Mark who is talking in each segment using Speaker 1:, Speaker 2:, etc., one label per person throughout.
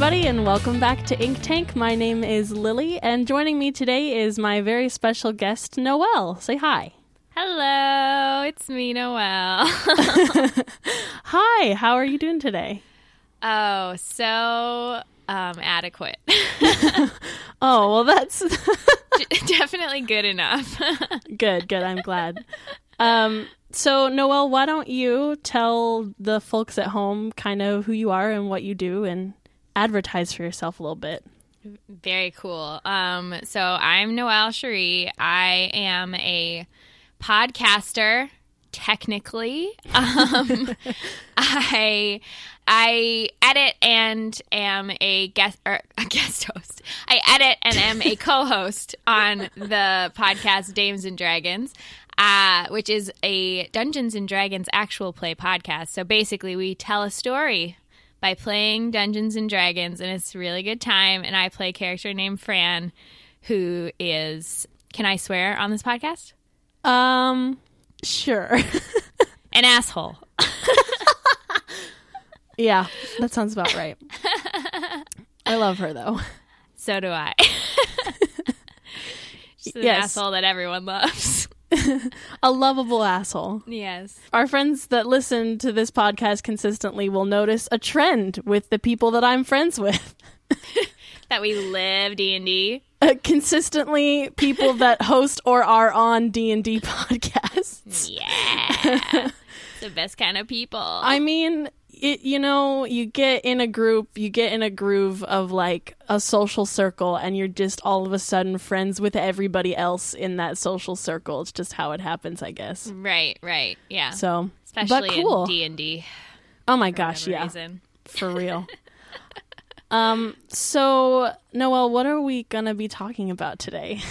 Speaker 1: everybody, and welcome back to Ink Tank. My name is Lily, and joining me today is my very special guest, Noelle. Say hi.
Speaker 2: Hello, it's me, Noelle.
Speaker 1: Hi, how are you doing today?
Speaker 2: oh, so um, adequate.
Speaker 1: Oh, well, that's
Speaker 2: Definitely good enough.
Speaker 1: good, good. I'm glad. Um, so, Noelle, why don't you tell the folks at home kind of who you are and what you do and advertise for yourself a little bit?
Speaker 2: Very cool. Um, so I'm Noelle Cherie. I am a podcaster. Technically, um, I I edit and am a guest or a guest host. I edit and am a co-host on the podcast Dames and Dragons. Uh, which is a Dungeons and Dragons actual play podcast. So basically, we tell a story by playing Dungeons and Dragons, and it's a really good time. And I play a character named Fran, who is, can I swear on this podcast?
Speaker 1: Um, sure.
Speaker 2: An asshole.
Speaker 1: yeah, that sounds about right. I love her though.
Speaker 2: So do I. She's an
Speaker 1: Yes.
Speaker 2: asshole that everyone loves.
Speaker 1: A lovable asshole.
Speaker 2: yes.
Speaker 1: Our friends that listen to this podcast consistently will notice a trend with the people that I'm friends with.
Speaker 2: That we live D&D.
Speaker 1: Uh, consistently, people that host or are on D and D podcasts.
Speaker 2: Yeah. the best kind of people.
Speaker 1: I mean, it, you know, you get in a group, you get in a groove of like a social circle, and you're just all of a sudden friends with everybody else in that social circle. It's just how it happens, I guess.
Speaker 2: right, right. Yeah.
Speaker 1: So,
Speaker 2: Especially
Speaker 1: but cool.
Speaker 2: in D&D.
Speaker 1: oh my gosh, yeah,
Speaker 2: reason.
Speaker 1: for real. um. So, Noel, what are we gonna be talking about today?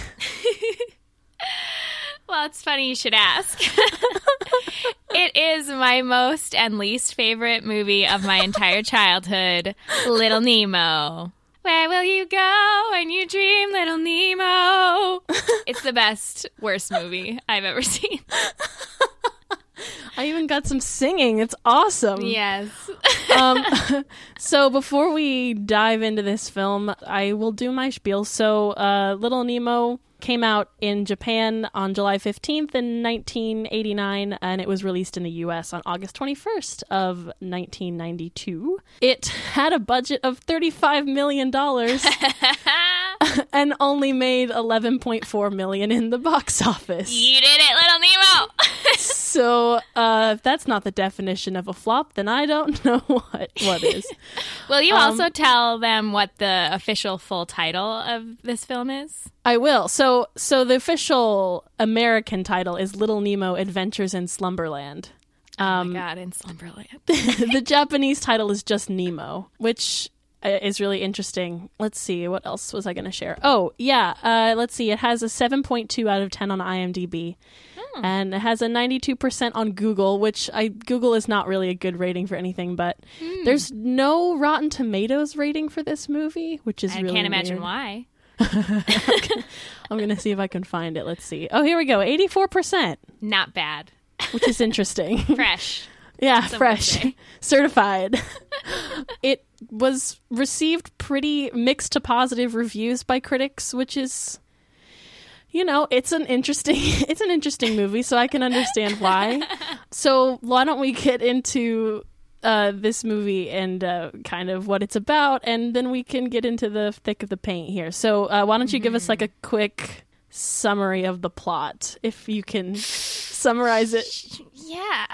Speaker 2: Well, it's funny you should ask. it is my most and least favorite movie of my entire childhood, Little Nemo. Where will you go when you dream, Little Nemo? It's the best, worst movie I've ever seen.
Speaker 1: I even got some singing. It's awesome.
Speaker 2: Yes.
Speaker 1: um, so before we dive into this film, I will do my spiel. So, uh, Little Nemo came out in Japan on July 15th in 1989, and it was released in the US on August 21st of 1992. It had a budget of $35 million and only made 11.4 million in the box office.
Speaker 2: You did it, Little Nemo!
Speaker 1: So, uh, if that's not the definition of a flop, then I don't know what what is.
Speaker 2: Will you
Speaker 1: Um,
Speaker 2: also tell them what the official full title of this film is?
Speaker 1: I will. So, so the official American title is Little Nemo: Adventures in Slumberland.
Speaker 2: oh
Speaker 1: Um,
Speaker 2: my god, in Slumberland.
Speaker 1: the Japanese title is just Nemo, which uh, is really interesting. Let's see, what else was I going to share? Oh, yeah. Uh, let's see. It has a 7.2 out of 10 on IMDb. And it has a 92% on Google, which I Google is not really a good rating for anything, but there's no Rotten Tomatoes rating for this movie, which is
Speaker 2: I
Speaker 1: really
Speaker 2: can't imagine
Speaker 1: weird.
Speaker 2: why.
Speaker 1: I'm going to see if I can find it. Let's see. Oh, here we go. 84%,
Speaker 2: Not bad.
Speaker 1: which is interesting.
Speaker 2: Fresh.
Speaker 1: Yeah,
Speaker 2: Some
Speaker 1: fresh, certified. it was received pretty mixed to positive reviews by critics, which is, you know, it's an interesting, it's an interesting movie, so I can understand why. So why don't we get into uh, this movie and uh, kind of what it's about, and then we can get into the thick of the paint here. So uh, why don't you give us like a quick summary of the plot, if you can summarize it?
Speaker 2: Yeah.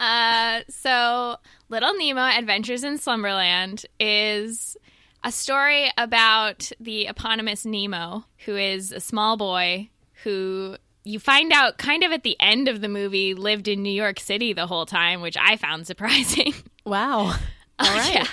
Speaker 2: uh, so, Little Nemo Adventures in Slumberland is a story about the eponymous Nemo, who is a small boy who you find out kind of at the end of the movie lived in New York City the whole time, which I found surprising.
Speaker 1: Wow. All right.
Speaker 2: Yeah.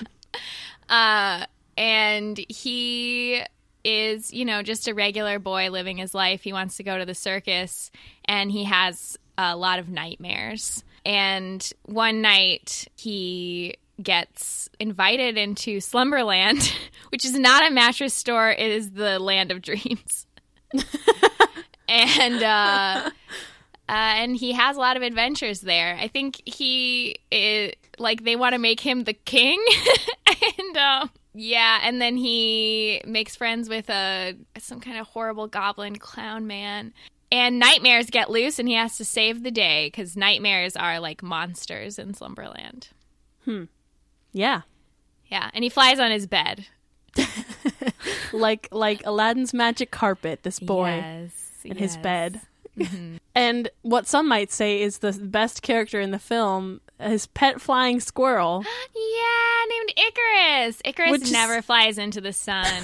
Speaker 2: Uh, and he is, you know, just a regular boy living his life. He wants to go to the circus and he has a lot of nightmares. And one night he gets invited into Slumberland, which is not a mattress store, it is the land of dreams. And uh uh, and he has a lot of adventures there. I think he is like they want to make him the king, and um, yeah, and then he makes friends with a some kind of horrible goblin clown man. And nightmares get loose, and he has to save the day because nightmares are like monsters in Slumberland. Hmm.
Speaker 1: Yeah.
Speaker 2: Yeah, and he flies on his bed.
Speaker 1: Like like Aladdin's magic carpet, this boy
Speaker 2: yes,
Speaker 1: in his bed.
Speaker 2: Mm-hmm.
Speaker 1: and what some might say is the best character in the film, his pet flying squirrel.
Speaker 2: Yeah, named Icarus. Icarus
Speaker 1: Which is-
Speaker 2: never flies into the sun.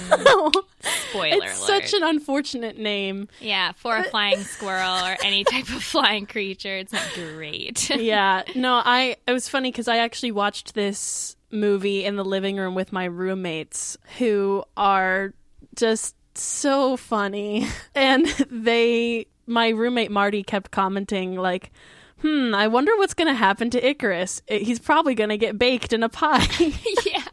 Speaker 2: Spoiler
Speaker 1: it's
Speaker 2: alert.
Speaker 1: such an unfortunate name.
Speaker 2: yeah, for a flying squirrel or any type of flying creature, it's not great.
Speaker 1: yeah no i it was funny because i actually watched this movie in the living room with my roommates who are just so funny. And they my roommate marty kept commenting like hmm i wonder what's going to happen to icarus. He's probably going to get baked in a pie.
Speaker 2: Yeah.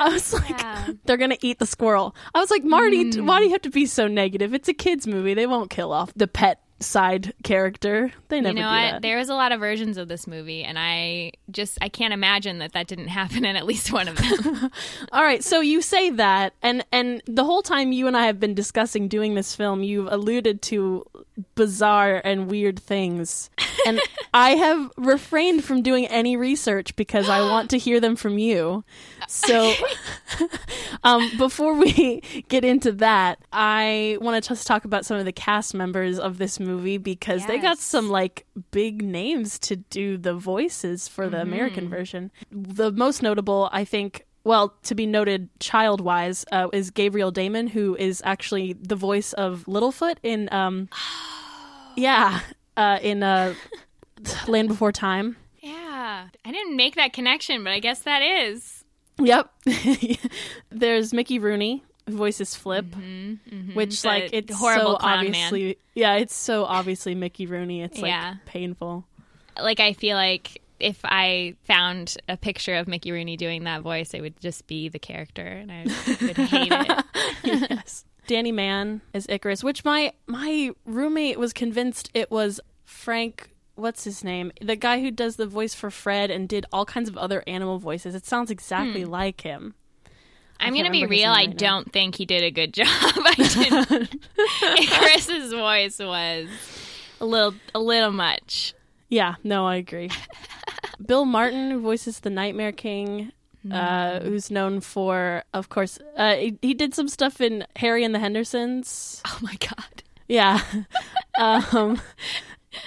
Speaker 1: i was like
Speaker 2: Yeah.
Speaker 1: they're going to eat the squirrel. I was like marty t- why do you have to be so negative? It's a kids movie. They won't kill off the pet side character they never
Speaker 2: You know what? There was a lot of versions of this movie, and I just I can't imagine that that didn't happen in at least one of them.
Speaker 1: All right, so you say that, and and the whole time you and I have been discussing doing this film, you've alluded to bizarre and weird things, and I have refrained from doing any research because I want to hear them from you. So, um, before we get into that, I want to just talk about some of the cast members of this movie because they got some like big names to do the voices for the American version. The most notable, I think, well, to be noted child wise, uh, is Gabriel Damon, who is actually the voice of Littlefoot in, um, yeah, uh, in uh, Land Before Time.
Speaker 2: yeah, I didn't make that connection, but I guess that is.
Speaker 1: Yep. There's Mickey Rooney, voices Flip, which
Speaker 2: The
Speaker 1: like it's
Speaker 2: horrible
Speaker 1: so
Speaker 2: clown man.
Speaker 1: obviously, yeah, it's so obviously Mickey Rooney. It's like
Speaker 2: Yeah.
Speaker 1: painful.
Speaker 2: Like I feel like if I found a picture of Mickey Rooney doing that voice, it would just be the character, and I would hate it.
Speaker 1: yes. Danny Mann is Icarus, which my my roommate was convinced it was Frank. What's his name? The guy who does the voice for Fred and did all kinds of other animal voices. It sounds exactly
Speaker 2: Hmm.
Speaker 1: like him.
Speaker 2: I'm gonna be real. I
Speaker 1: right now.
Speaker 2: don't think he did a good job. I didn't. Icarus's voice was a little, a little much.
Speaker 1: Yeah, no, I agree. Bill Martin, who voices the Nightmare King,
Speaker 2: Hmm.
Speaker 1: uh, who's known for, of course, uh, he, he did some stuff in Harry and the Hendersons.
Speaker 2: Oh my god.
Speaker 1: Yeah. um,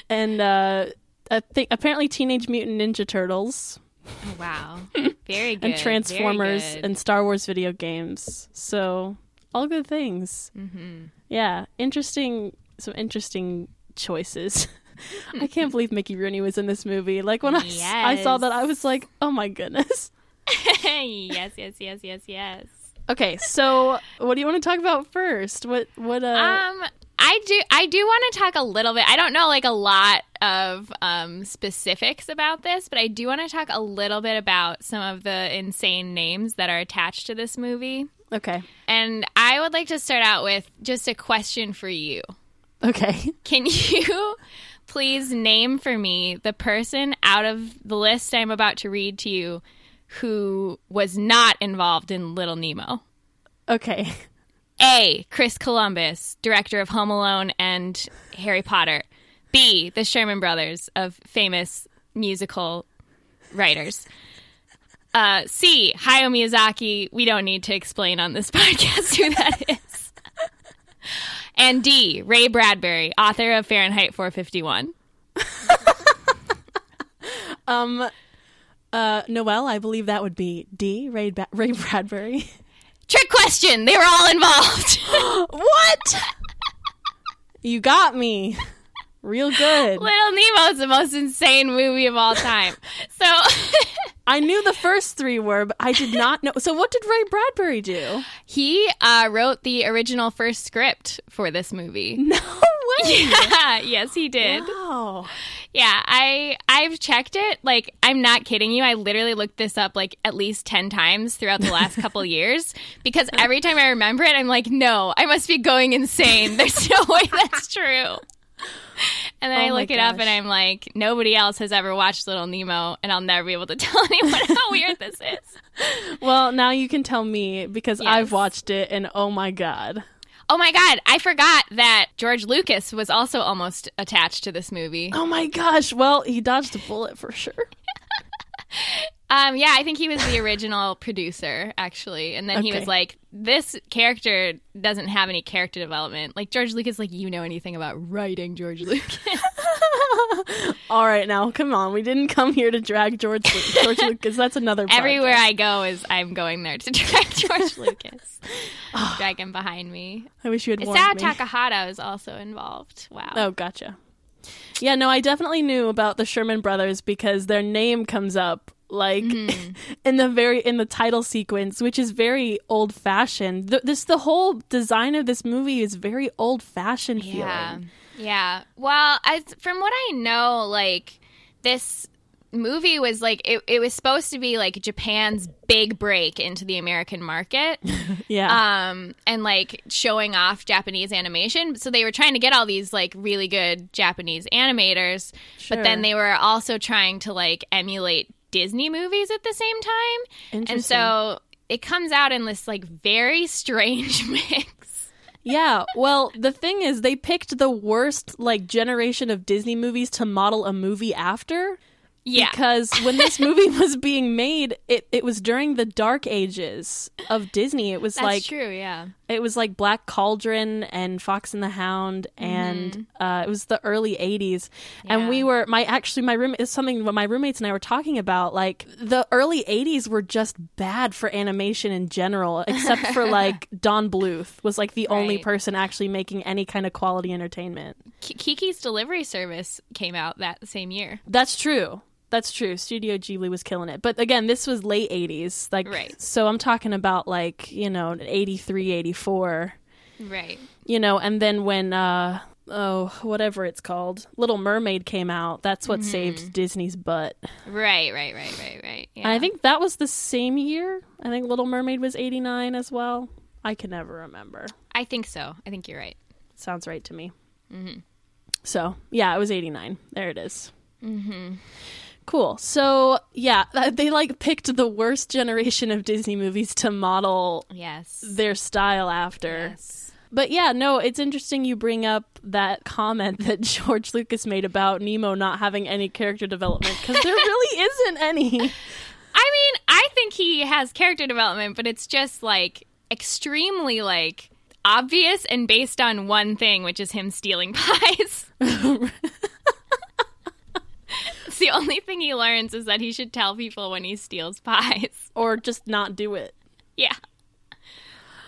Speaker 1: and uh, I think apparently Teenage Mutant Ninja Turtles
Speaker 2: Oh, wow. Very good.
Speaker 1: and Transformers
Speaker 2: good.
Speaker 1: and Star Wars video games. So all good things.
Speaker 2: Mm-hmm.
Speaker 1: Yeah, interesting. Some interesting choices. I can't believe Mickey Rooney was in this movie. Like when I saw that, I was like, "Oh my goodness."
Speaker 2: yes, yes, yes, yes, yes.
Speaker 1: Okay, so what do you want to talk about first? What what uh
Speaker 2: Um, I do. I do want to talk a little bit. I don't know like a lot of um, specifics about this, but I do want to talk a little bit about some of the insane names that are attached to this movie.
Speaker 1: Okay.
Speaker 2: And I would like to start out with just a question for you.
Speaker 1: Okay.
Speaker 2: Can you please name for me the person out of the list I'm about to read to you who was not involved in Little Nemo?
Speaker 1: Okay.
Speaker 2: A. Chris Columbus, director of Home Alone and Harry Potter. B. The Sherman Brothers, of famous musical writers. Uh, C. Hayao Miyazaki. We don't need to explain on this podcast who that is. and D. Ray Bradbury, author of Fahrenheit 451.
Speaker 1: Um uh Noel, I believe that would be D, Ray ba- Ray Bradbury.
Speaker 2: Trick question. They were all involved.
Speaker 1: what? you got me. Real good.
Speaker 2: Little Nemo is the most insane movie of all time. So.
Speaker 1: I knew the first three were, but I did not know. So what did Ray Bradbury do?
Speaker 2: He uh, wrote the original first script for this movie.
Speaker 1: No way.
Speaker 2: Yeah, yes, he did.
Speaker 1: Wow.
Speaker 2: Yeah, I I've checked it. Like, I'm not kidding you. I literally looked this up like at least ten times throughout the last couple years because every time I remember it, I'm like, no, I must be going insane. There's no way that's true. And then
Speaker 1: Oh
Speaker 2: I look it up and I'm like, nobody else has ever watched Little Nemo, and I'll never be able to tell anyone how weird this is.
Speaker 1: Well, now you can tell me because I've watched it and oh my god.
Speaker 2: Oh my god, I forgot that George Lucas was also almost attached to this movie.
Speaker 1: Oh my gosh. Well, he dodged a bullet for sure.
Speaker 2: Um, yeah, I think he was the original producer, actually. And then he was like, this character doesn't have any character development. Like, George Lucas, like, you know anything about writing George Lucas.
Speaker 1: All right, now come on. We didn't come here to drag George George Lucas. That's another.
Speaker 2: Everywhere. I go is I'm going there to drag George Lucas. drag him behind me.
Speaker 1: I wish you had warned
Speaker 2: Isao. Takahata is also involved. Wow.
Speaker 1: Oh, gotcha. Yeah, no, I definitely knew about the Sherman brothers because their name comes up like
Speaker 2: Mm-hmm.
Speaker 1: in the very in the title sequence, which is very old fashioned. Th- this the whole design of this movie is very old fashioned
Speaker 2: Yeah.
Speaker 1: feeling.
Speaker 2: Yeah. Well, as from what I know, like this movie was like it, it was supposed to be like Japan's big break into the American market.
Speaker 1: Yeah.
Speaker 2: um and like showing off Japanese animation. So they were trying to get all these like really good Japanese animators, sure. but then they were also trying to like emulate Disney movies at the same time. And so it comes out in this like very strange mix.
Speaker 1: Yeah, well, the thing is, they picked the worst like generation of Disney movies to model a movie after.
Speaker 2: Yeah.
Speaker 1: Because when this movie was being made, it, it was during the dark ages of Disney. It was
Speaker 2: That's
Speaker 1: like
Speaker 2: true, yeah.
Speaker 1: It was like Black Cauldron and Fox and the Hound, and uh, it was the early '80s. And we were my actually my room is something what my roommates and I were talking about. Like the early '80s were just bad for animation in general, except for like Don Bluth was like the only person actually making any kind of quality entertainment.
Speaker 2: Ki- Kiki's Delivery Service came out that same year.
Speaker 1: That's true. That's true. Studio Ghibli was killing it. But again, this was late 80s. Like
Speaker 2: Right.
Speaker 1: so I'm talking about like, you know, 83, 84.
Speaker 2: Right.
Speaker 1: you know and then when uh oh whatever it's called little mermaid came out that's what mm-hmm. saved disney's butt
Speaker 2: Right, right, right, right, right. Yeah.
Speaker 1: and i think that was the same year i think little mermaid was 89 as well i can never remember
Speaker 2: I think so. I think you're right.
Speaker 1: sounds right to me mm-hmm. so yeah it was 89 there it is. Mm-hmm. Cool so yeah they like picked the worst generation of disney movies to model
Speaker 2: Yes.
Speaker 1: their style after
Speaker 2: yes.
Speaker 1: But yeah, no, it's interesting you bring up that comment that George Lucas made about Nemo not having any character development because there really isn't any.
Speaker 2: I mean, I think he has character development, but it's just like extremely like obvious and based on one thing, which is him stealing pies. The only thing he learns is that he should tell people when he steals pies.
Speaker 1: Or just not do it.
Speaker 2: Yeah.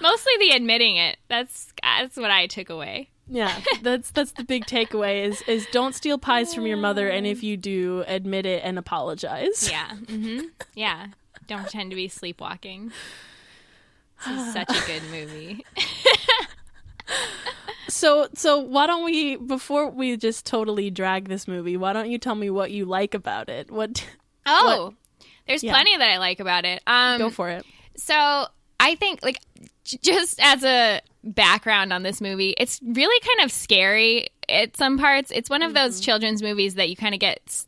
Speaker 2: Mostly the admitting it. That's that's what I took away.
Speaker 1: Yeah, that's that's the big takeaway is is don't steal pies from your mother, and if you do, admit it and apologize.
Speaker 2: Yeah. hmm Yeah. Don't pretend to be sleepwalking. This is such a good movie.
Speaker 1: So so why don't we before we just totally drag this movie? Why don't you tell me what you like about it? What
Speaker 2: Oh, there's
Speaker 1: Yeah.
Speaker 2: plenty that I like about it. Um,
Speaker 1: go for it?
Speaker 2: So I think, like, just as a background on this movie, it's really kind of scary at some parts. It's one of those children's movies that you kind of get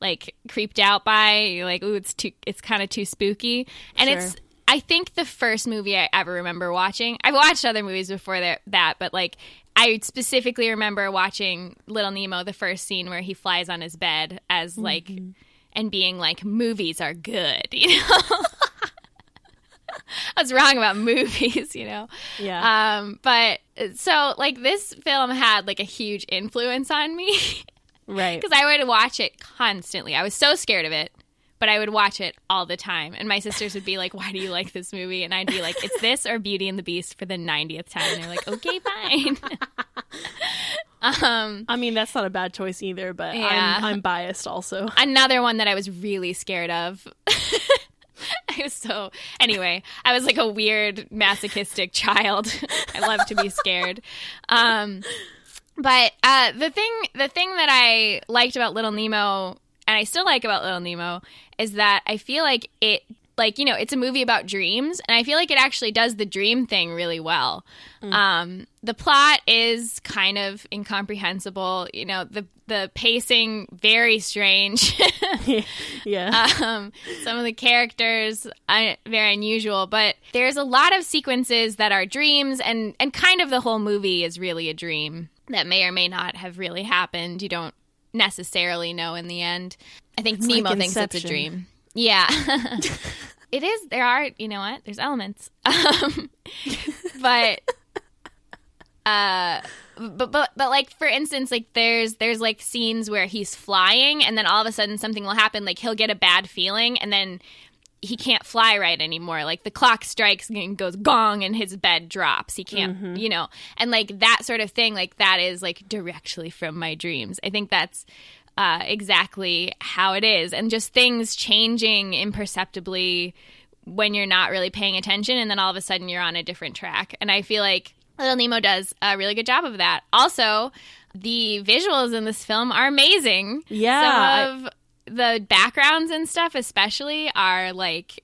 Speaker 2: like creeped out by. You're like, ooh, it's too, it's kind of too spooky, and
Speaker 1: Sure.
Speaker 2: it's. I think the first movie I ever remember watching. I've watched other movies before that, that but like. I specifically remember watching Little Nemo, the first scene where he flies on his bed as like, and being like, movies are good, you know? I was wrong about movies, you know.
Speaker 1: Yeah.
Speaker 2: Um, but so like this film had like a huge influence on me
Speaker 1: right.
Speaker 2: because I would watch it constantly. I was so scared of it, but I would watch it all the time. And my sisters would be like, "Why do you like this movie?" And I'd be like, "It's this or Beauty and the Beast for the 90th time." And they're like, "Okay, fine." um,
Speaker 1: I mean, that's not a bad choice either, but
Speaker 2: Yeah.
Speaker 1: I'm I'm biased also.
Speaker 2: another one that I was really scared of. I was so anyway. I was like a weird masochistic child. I love to be scared. Um, but uh, the thing, the thing that I liked about Little Nemo, and I still like about Little Nemo, is that I feel like it like you know it's a movie about dreams and i feel like it actually does the dream thing really well. Um the plot is kind of incomprehensible you know the the pacing very strange.
Speaker 1: Yeah.
Speaker 2: um some of the characters uh, very unusual but there's a lot of sequences that are dreams and and kind of the whole movie is really a dream that may or may not have really happened. You don't necessarily know in the end. I think
Speaker 1: It's
Speaker 2: nemo
Speaker 1: like
Speaker 2: thinks it's a dream. Yeah. It is. There are you know what? There's elements. Um, but uh but but but like for instance like there's there's like scenes where he's flying and then all of a sudden something will happen. Like he'll get a bad feeling and then he can't fly right anymore. Like the clock strikes and goes gong and his bed drops. He can't you know. And like that sort of thing like that is like directly from my dreams. I think that's uh, exactly how it is. And just things changing imperceptibly when you're not really paying attention and then all of a sudden you're on a different track. And i feel like little nemo does a really good job of that. Also the visuals in this film are amazing.
Speaker 1: Yeah,
Speaker 2: some of the backgrounds and stuff especially are like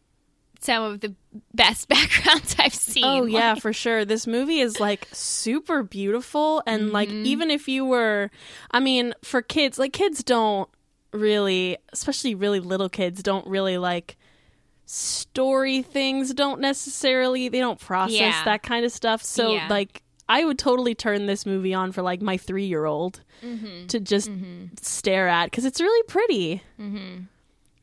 Speaker 2: some of the best backgrounds i've seen
Speaker 1: Oh yeah,
Speaker 2: Like,
Speaker 1: for sure. This movie is like super beautiful and like mm-hmm. even if you were I mean, for kids, like kids don't really, especially really little kids don't really like story things don't necessarily they don't process
Speaker 2: Yeah.
Speaker 1: that kind of stuff. So
Speaker 2: Yeah.
Speaker 1: like I would totally turn this movie on for like my 3-year-old
Speaker 2: Mm-hmm.
Speaker 1: to just stare at cuz it's really pretty.
Speaker 2: Mm-hmm.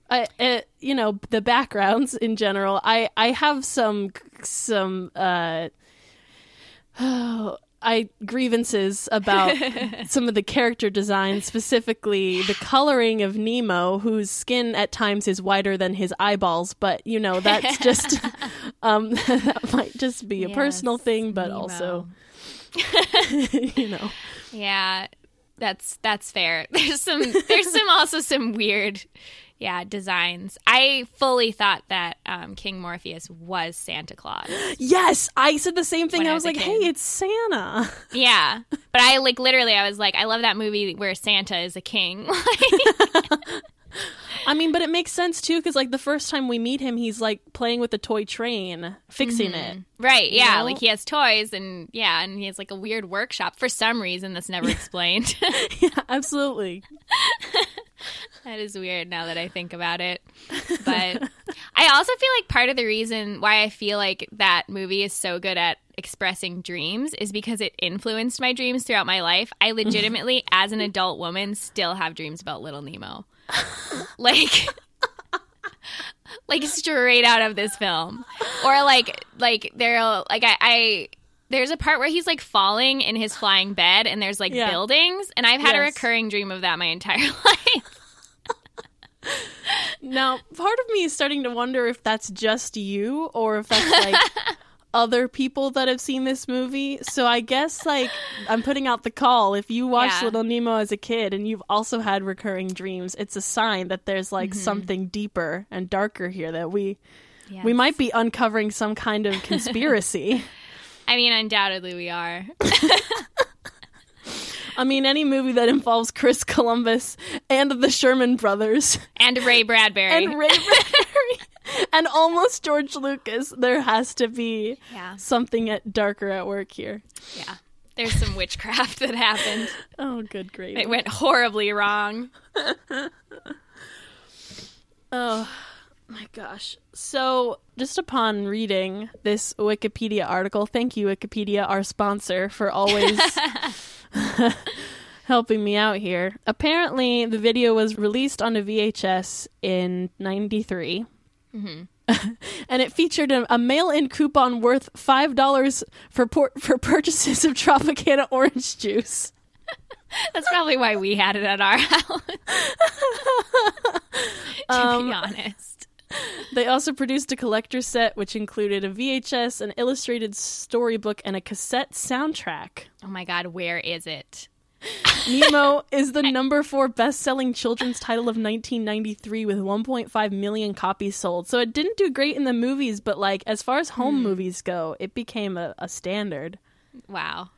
Speaker 1: I, it, you know, the backgrounds in general. I, I have some, some, uh, I grievances about some of the character design, specifically the coloring of Nemo, whose skin at times is whiter than his eyeballs. But you know, that's just, um, that might just be a personal thing, but
Speaker 2: Nemo.
Speaker 1: also, you know,
Speaker 2: Yeah, that's that's fair. There's some there's some also some weird yeah, designs. I fully thought that um, King Morpheus was Santa Claus.
Speaker 1: yes, I said the same thing. I was like, hey, it's Santa.
Speaker 2: Yeah. But I like literally I was like I love that movie where Santa is a king.
Speaker 1: I mean, but it makes sense too because like the first time we meet him, he's like playing with a toy train, fixing it. Mm-hmm.
Speaker 2: right, yeah,
Speaker 1: know?
Speaker 2: like he has toys and yeah, and he has like a weird workshop for some reason that's never explained.
Speaker 1: yeah, absolutely.
Speaker 2: That is weird now that I think about it. But I also feel like part of the reason why I feel like that movie is so good at expressing dreams is because it influenced my dreams throughout my life. I mm-hmm. legitimately, as an adult woman, still have dreams about Little Nemo. Like. like straight out of this film or like like there like I, I there's a part where he's like falling in his flying bed and there's like
Speaker 1: Yeah.
Speaker 2: buildings and i've had a recurring dream of that my entire life
Speaker 1: Now, part of me is starting to wonder if that's just you or if that's like other people that have seen this movie. So I guess like I'm putting out the call. If you watched
Speaker 2: Yeah.
Speaker 1: Little Nemo as a kid and you've also had recurring dreams, it's a sign that there's like
Speaker 2: Mm-hmm.
Speaker 1: something deeper and darker here that we we might be uncovering some kind of conspiracy.
Speaker 2: I mean, undoubtedly we are.
Speaker 1: I mean, any movie that involves Chris Columbus and the Sherman brothers
Speaker 2: And Ray Bradbury.
Speaker 1: and Ray Bradbury and almost George Lucas, there has to be
Speaker 2: yeah,
Speaker 1: something at darker at work here.
Speaker 2: yeah. There's some witchcraft that happened.
Speaker 1: Oh, good grief!
Speaker 2: It went horribly wrong.
Speaker 1: Oh my gosh! So, just upon reading this Wikipedia article, thank you, Wikipedia, our sponsor, for always helping me out here. Apparently, the video was released on a VHS in '93. and it featured a, a mail-in coupon worth five dollars for por- for purchases of Tropicana orange juice.
Speaker 2: That's probably why we had it at our house. to
Speaker 1: Um,
Speaker 2: be honest.
Speaker 1: They also produced a collector set, which included a VHS, an illustrated storybook, and a cassette soundtrack.
Speaker 2: Oh my god, where is it?
Speaker 1: Nemo is the number four best-selling children's title of 1993 with 1.5 million copies sold. So it didn't do great in the movies, but like as far as home hmm. movies go, it became a, a standard,
Speaker 2: Wow.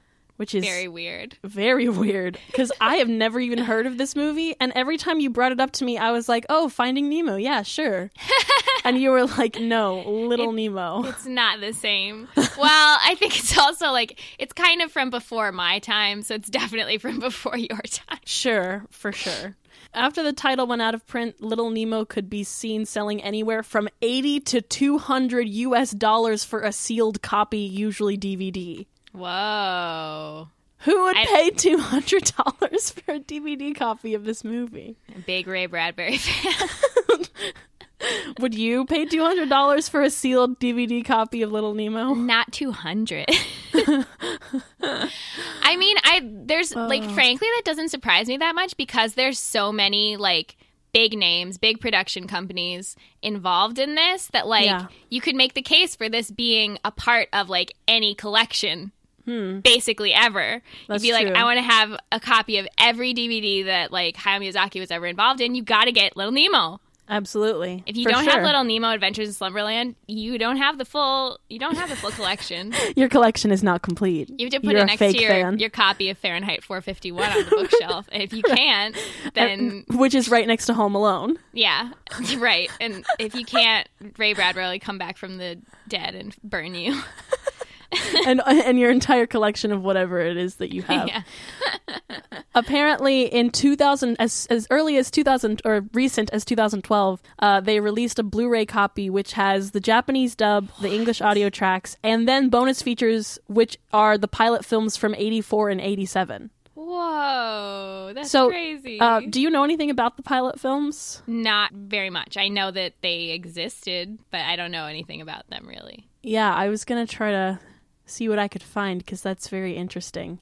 Speaker 1: Which is
Speaker 2: Very weird.
Speaker 1: very weird because I have never even heard of this movie, and every time you brought it up to me, I was like, "Oh, Finding Nemo, yeah, sure." and you were like, "No, Little Nemo."
Speaker 2: It's not the same. well, I think it's also like it's kind of from before my time, so it's definitely from before your time.
Speaker 1: Sure, for sure. After the title went out of print, Little Nemo could be seen selling anywhere from 80 to 200 US dollars for a sealed copy, usually DVD.
Speaker 2: Whoa.
Speaker 1: Who would
Speaker 2: I-
Speaker 1: pay $200 for a DVD copy of this movie?
Speaker 2: Big Ray Bradbury fan.
Speaker 1: Would you pay $200 for a sealed DVD copy of Little Nemo?
Speaker 2: Not 200. I mean, I there's like oh. frankly that doesn't surprise me that much because there's so many like big names, big production companies involved in this that like
Speaker 1: Yeah.
Speaker 2: you could make the case for this being a part of like any collection. Basically, ever.
Speaker 1: Hmm. That's
Speaker 2: You'd be like. I want to have a copy of every DVD that like Hayao Miyazaki was ever involved in. You got to get Little Nemo.
Speaker 1: Absolutely.
Speaker 2: If you
Speaker 1: For
Speaker 2: don't
Speaker 1: sure.
Speaker 2: have Little Nemo Adventures in Slumberland, you don't have the full. You don't have the full collection.
Speaker 1: Your collection is not complete.
Speaker 2: You have to put
Speaker 1: You're
Speaker 2: it next to your, your copy of Fahrenheit 451 on the bookshelf. And if you can't, then
Speaker 1: Which is right next to Home Alone.
Speaker 2: yeah, right. And if you can't, Ray Bradbury will come back from the dead and burn you.
Speaker 1: and and your entire collection of whatever it is that you have.
Speaker 2: yeah.
Speaker 1: Apparently, in 2000, as as early as 2000 or recent as 2012, uh, they released a Blu-ray copy which has the Japanese dub, the English audio tracks, and then bonus features which are the pilot films from 84 and 87.
Speaker 2: Whoa, that's
Speaker 1: So,
Speaker 2: crazy.
Speaker 1: Uh, do you know anything about the pilot films?
Speaker 2: Not very much. I know that they existed, but I don't know anything about them really.
Speaker 1: Yeah, I was gonna try to see what I could find because that's very interesting.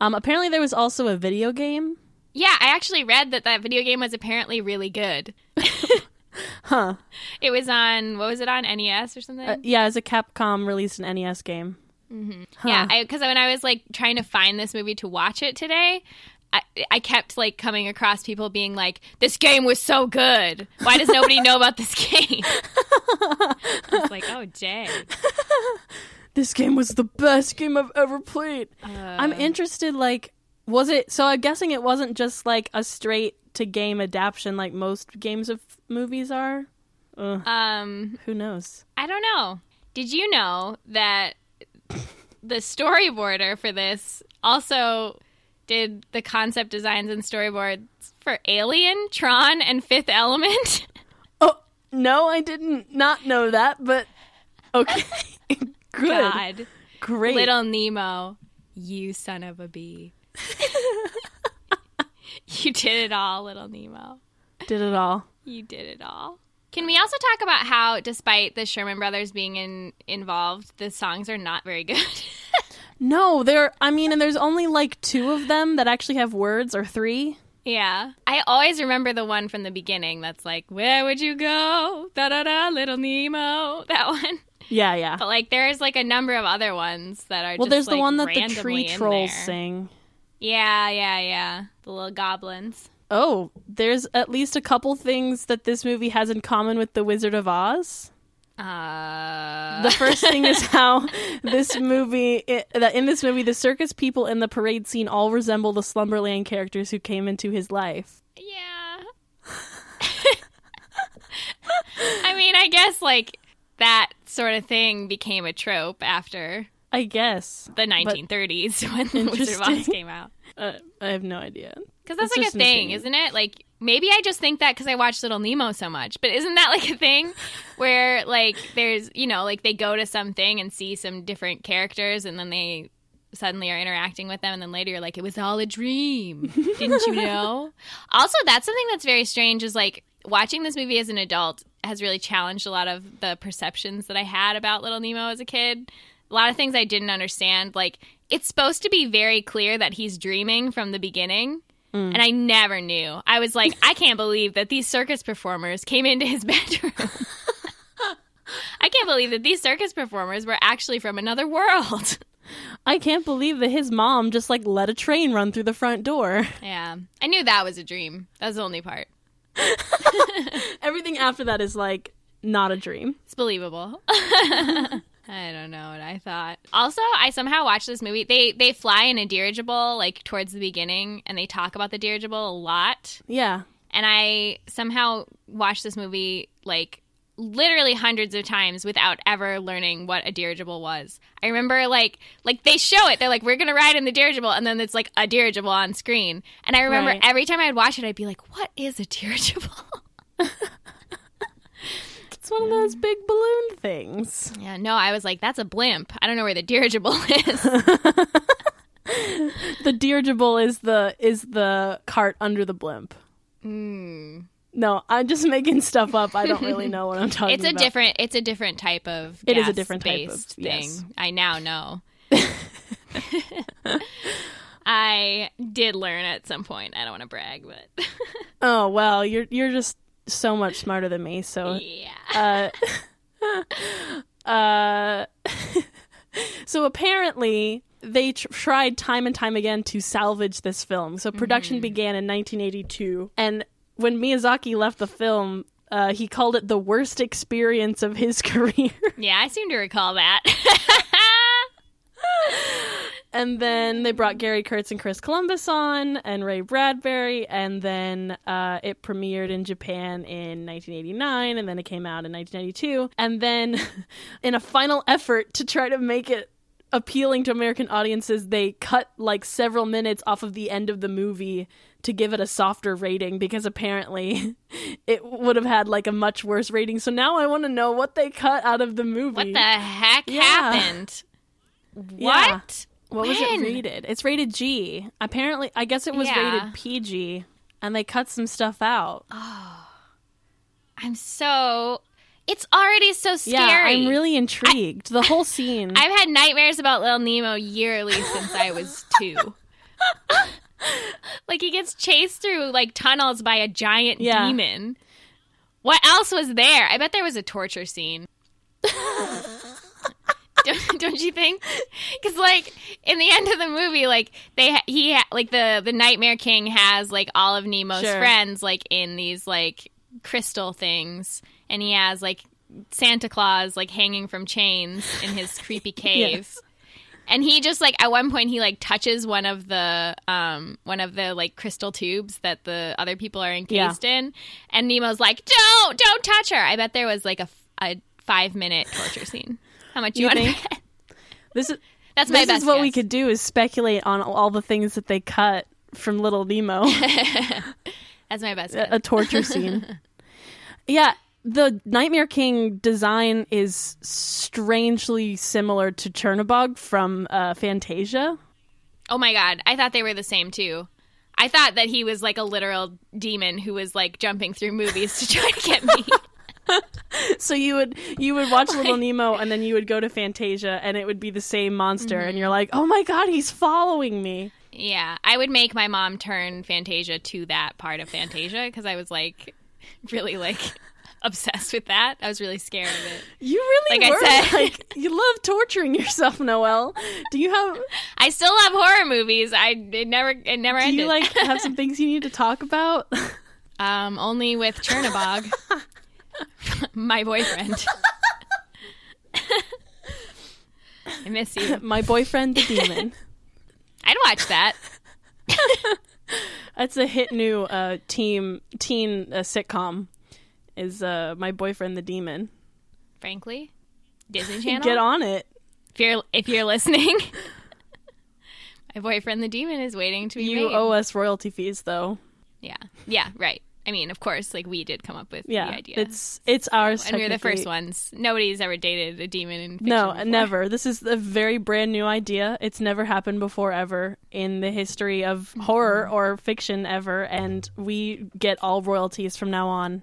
Speaker 1: Um, apparently, there was also a video game.
Speaker 2: Yeah, I actually read that that video game was apparently really good.
Speaker 1: Huh.
Speaker 2: It was on what was it on NES or something?
Speaker 1: Uh, yeah, was a Capcom released an NES game. Huh.
Speaker 2: Yeah, because when I was like trying to find this movie to watch it today, I, I kept like coming across people being like, "This game was so good. Why does nobody know about this game?" I was like, "Oh, dang."
Speaker 1: this game was the best game I've ever played. I'm interested, like, was it? So I'm guessing it wasn't just like a straight to game adaptation like most games of movies are. Ugh,
Speaker 2: Um,
Speaker 1: who knows?
Speaker 2: I don't know. Did you know that the storyboarder for this also did the concept designs and storyboards for Alien, Tron, and Fifth Element?
Speaker 1: Oh no, I didn't not know that, but okay, good,
Speaker 2: God.
Speaker 1: great.
Speaker 2: Little Nemo, you son of a bee. you did it all, Little Nemo.
Speaker 1: Did it all.
Speaker 2: You did it all. Can we also talk about how, despite the Sherman Brothers being in, involved, the songs are not very good?
Speaker 1: No, there. I mean, and there's only like two of them that actually have words, or three.
Speaker 2: yeah. I always remember the one from the beginning that's like, Where would you go? Da da da, Little Nemo. That one.
Speaker 1: Yeah, yeah.
Speaker 2: But like, there's like a number of other ones that are
Speaker 1: Well,
Speaker 2: just,
Speaker 1: there's the one that the tree trolls
Speaker 2: there.
Speaker 1: sing.
Speaker 2: Yeah, yeah, yeah. The little goblins.
Speaker 1: Oh, there's at least a couple things that this movie has in common with The Wizard of Oz.
Speaker 2: Uh,
Speaker 1: The first thing is how this movie, i that in this movie, the circus people in the parade scene all resemble the Slumberland characters who came into his life.
Speaker 2: yeah. I mean, I guess like that sort of thing became a trope after
Speaker 1: I guess.
Speaker 2: the 1930s when The Wizard of Oz came out.
Speaker 1: Uh, I have no idea.
Speaker 2: Because that's
Speaker 1: It's
Speaker 2: like a thing, isn't it? Like maybe I just think that because I watched Little Nemo so much, but isn't that like a thing where like there's you know like they go to something and see some different characters and then they suddenly are interacting with them and then later you're like it was all a dream didn't you know also that's something that's very strange is like watching this movie as an adult has really challenged a lot of the perceptions that i had about little nemo as a kid a lot of things i didn't understand like it's supposed to be very clear that he's dreaming from the beginning mm. and I never knew. I was like, I can't believe that these circus performers came into his bedroom. I can't believe that these circus performers were actually from another world.
Speaker 1: I can't believe that his mom just like let a train run through the front door.
Speaker 2: yeah. I knew that was a dream. That was the only part.
Speaker 1: Everything after that is like not a dream.
Speaker 2: It's believable. I don't know what I thought. Also, I somehow watched this movie. They they fly in a dirigible like towards the beginning and they talk about the dirigible a lot.
Speaker 1: Yeah.
Speaker 2: and I somehow watched this movie like literally hundreds of times without ever learning what a dirigible was. I remember like like they show it. They're like, "We're gonna ride in the dirigible," and then it's like a dirigible on screen. And I remember
Speaker 1: Right.
Speaker 2: every time I'd watch it, I'd be like, "What is a dirigible?"
Speaker 1: It's one of those big balloon things.
Speaker 2: yeah, no, I was like, "That's a blimp." I don't know where the dirigible is.
Speaker 1: The dirigible is the is the cart under the blimp.
Speaker 2: Mm.
Speaker 1: No, I'm just making stuff up. I don't really know what I'm talking
Speaker 2: It's a
Speaker 1: about.
Speaker 2: different. It's a different type of.
Speaker 1: It is a different type of-
Speaker 2: gas-based
Speaker 1: yes.
Speaker 2: thing. I now know. I did learn at some point. I don't want to brag, but
Speaker 1: Oh well, you're you're just so much smarter than me. So
Speaker 2: yeah.
Speaker 1: uh, uh, so apparently they tr- tried time and time again to salvage this film. So production began in 1982, and when Miyazaki left the film, uh, he called it the worst experience of his career.
Speaker 2: Yeah, I seem to recall that.
Speaker 1: and then they brought Gary Kurtz and Chris Columbus on, and Ray Bradbury, and then uh, it premiered in Japan in 1989, and then it came out in 1992, and then in a final effort to try to make it appealing to American audiences, they cut like several minutes off of the end of the movie to give it a softer rating because apparently it would have had like a much worse rating. So now I want to know what they cut out of the movie.
Speaker 2: what the heck
Speaker 1: Yeah.
Speaker 2: happened?
Speaker 1: Yeah.
Speaker 2: What?
Speaker 1: What was it rated? It's rated G. Apparently, I guess it was
Speaker 2: Yeah.
Speaker 1: rated PG, and they cut some stuff out. Oh.
Speaker 2: I'm so. It's already so scary.
Speaker 1: yeah, I'm really intrigued. the whole scene.
Speaker 2: I've had nightmares about Lil Nemo yearly since I was two. like he gets chased through like tunnels by a giant
Speaker 1: Yeah.
Speaker 2: demon. What else was there? I bet there was a torture scene. don't, don't you think? Because like in the end of the movie, like they ha- he ha- like the the Nightmare King has like all of Nemo's
Speaker 1: Sure.
Speaker 2: friends like in these like crystal things, and he has like Santa Claus like hanging from chains in his creepy cave. And he just like at one point he like touches one of the um one of the like crystal tubes that the other people are encased in, and Nemo's like, "Don't, don't touch her." I bet there was like a, a five minute torture scene. How much you,
Speaker 1: You
Speaker 2: want to bet?
Speaker 1: this is
Speaker 2: That's my
Speaker 1: this
Speaker 2: best.
Speaker 1: is what we could do is speculate on all the things that they cut from Little Nemo,
Speaker 2: That's my best.
Speaker 1: a
Speaker 2: Guess.
Speaker 1: a torture scene. Yeah, the Nightmare King design is strangely similar to Chernobog from uh, Fantasia.
Speaker 2: Oh my god, I thought they were the same too. I thought that he was like a literal demon who was like jumping through movies to try to get me.
Speaker 1: So you would you would watch Little Nemo and then you would go to Fantasia and it would be the same monster and you're like, "Oh my god, he's following me."
Speaker 2: yeah, I would make my mom turn Fantasia to that part of Fantasia because I was like really like obsessed with that. I was really scared of it.
Speaker 1: You really
Speaker 2: Like I said-
Speaker 1: like you love torturing yourself, Noel. Do you have
Speaker 2: I still love horror movies. I it never it never
Speaker 1: do
Speaker 2: ended.
Speaker 1: you like have some things you need to talk about?
Speaker 2: um only with Chernobog, my boyfriend. I miss you.
Speaker 1: My boyfriend the demon.
Speaker 2: I'd watch that.
Speaker 1: That's a hit new uh team teen uh, sitcom. Is uh My boyfriend the demon.
Speaker 2: Frankly, Disney Channel.
Speaker 1: Get on it.
Speaker 2: if you're if you're listening. My boyfriend the demon is waiting to be
Speaker 1: You
Speaker 2: made.
Speaker 1: owe us royalty fees though.
Speaker 2: yeah, yeah, right. I mean, of course, like we did come up with
Speaker 1: Yeah.
Speaker 2: the idea.
Speaker 1: It's it's ours
Speaker 2: and we are the first ones. Nobody's ever dated a demon in fiction
Speaker 1: No,
Speaker 2: before.
Speaker 1: never. This is a very brand new idea. It's never happened before ever in the history of
Speaker 2: Mm-hmm.
Speaker 1: horror or fiction ever, and we get all royalties from now on.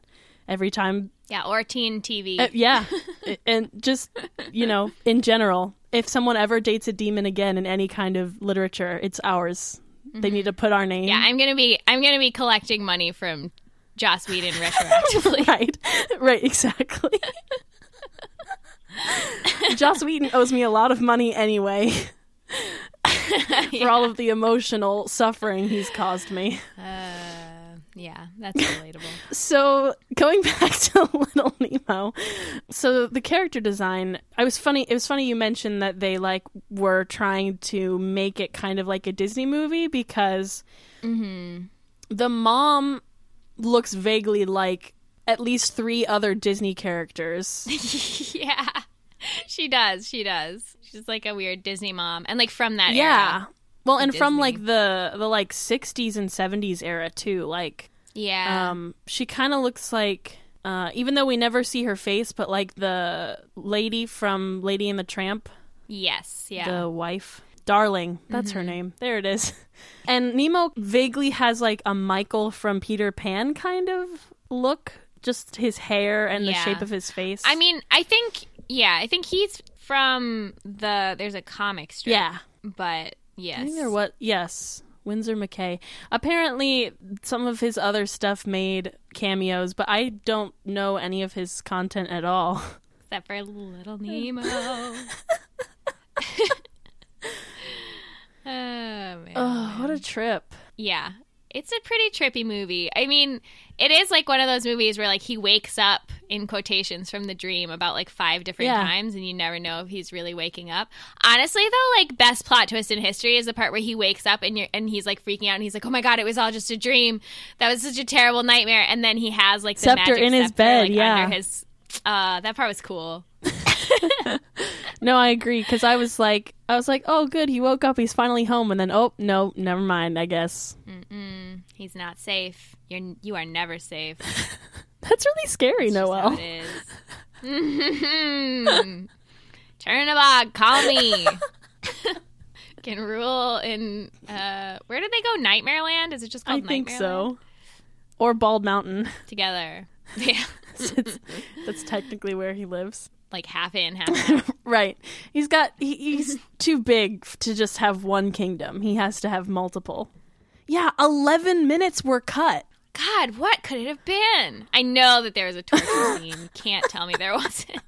Speaker 1: Every time,
Speaker 2: Yeah, or teen TV.
Speaker 1: Uh, yeah, and just you know, in general, if someone ever dates a demon again in any kind of literature, it's ours. They need to put our name.
Speaker 2: Mm-hmm. yeah, I'm gonna be I'm gonna be collecting money from Joss Whedon retroactively.
Speaker 1: right, right, exactly. Joss Whedon owes me a lot of money anyway for all of the emotional suffering he's caused me.
Speaker 2: Uh, yeah, that's relatable.
Speaker 1: So going back to Little Nemo, so the character design, I was funny. It was funny you mentioned that they like were trying to make it kind of like a Disney movie because mm-hmm. the mom looks vaguely like at least three other Disney characters.
Speaker 2: yeah. She does. She does. She's like a weird Disney mom, and like from that
Speaker 1: yeah.
Speaker 2: era.
Speaker 1: Well, and from like the the like 60s and 70s era too. Like
Speaker 2: Yeah.
Speaker 1: um she kind of looks like uh even though we never see her face, but like the lady from Lady and the Tramp,
Speaker 2: yes. Yeah. Mm-hmm.
Speaker 1: the wife, Darling, that's her name. There it is. And Nemo vaguely has like a Michael from Peter Pan kind of look, just his hair and the shape of his face.
Speaker 2: I mean, I think. Yeah, I think he's from the. There's a comic strip.
Speaker 1: yeah.
Speaker 2: But yes.
Speaker 1: I think there what? Yes, Winsor McCay. Apparently, some of his other stuff made cameos, but I don't know any of his content at all.
Speaker 2: Except for Little Nemo. oh man.
Speaker 1: Oh, what a trip!
Speaker 2: Yeah. It's a pretty trippy movie. I mean, it is like one of those movies where like he wakes up in quotations from the dream about like five different
Speaker 1: Yeah.
Speaker 2: times and you never know if he's really waking up. Honestly though, like best plot twist in history is the part where he wakes up and you're and he's like freaking out and he's like, "Oh my god, it was all just a dream. That was such a terrible nightmare." And then he has like the
Speaker 1: Scepter in his bed,
Speaker 2: like,
Speaker 1: yeah.
Speaker 2: under his uh that part was cool.
Speaker 1: No, I agree because I was like, I was like, oh, good, he woke up, he's finally home, and then oh, no, never mind. I guess
Speaker 2: Mm-mm, he's not safe. You're you are never safe.
Speaker 1: that's really scary,
Speaker 2: That's
Speaker 1: Noel.
Speaker 2: it is. Turnabout, call me. Can rule in uh where did they go? Nightmare Land? Is it just called? I think
Speaker 1: so. Or Bald Mountain.
Speaker 2: Together. Yeah.
Speaker 1: That's technically where he lives.
Speaker 2: like half in, half out.
Speaker 1: Right. He's got he, he's too big to just have one kingdom. He has to have multiple. Yeah, 11 minutes were cut.
Speaker 2: God, what could it have been? I know that there was a torture scene. You Can't tell me there wasn't.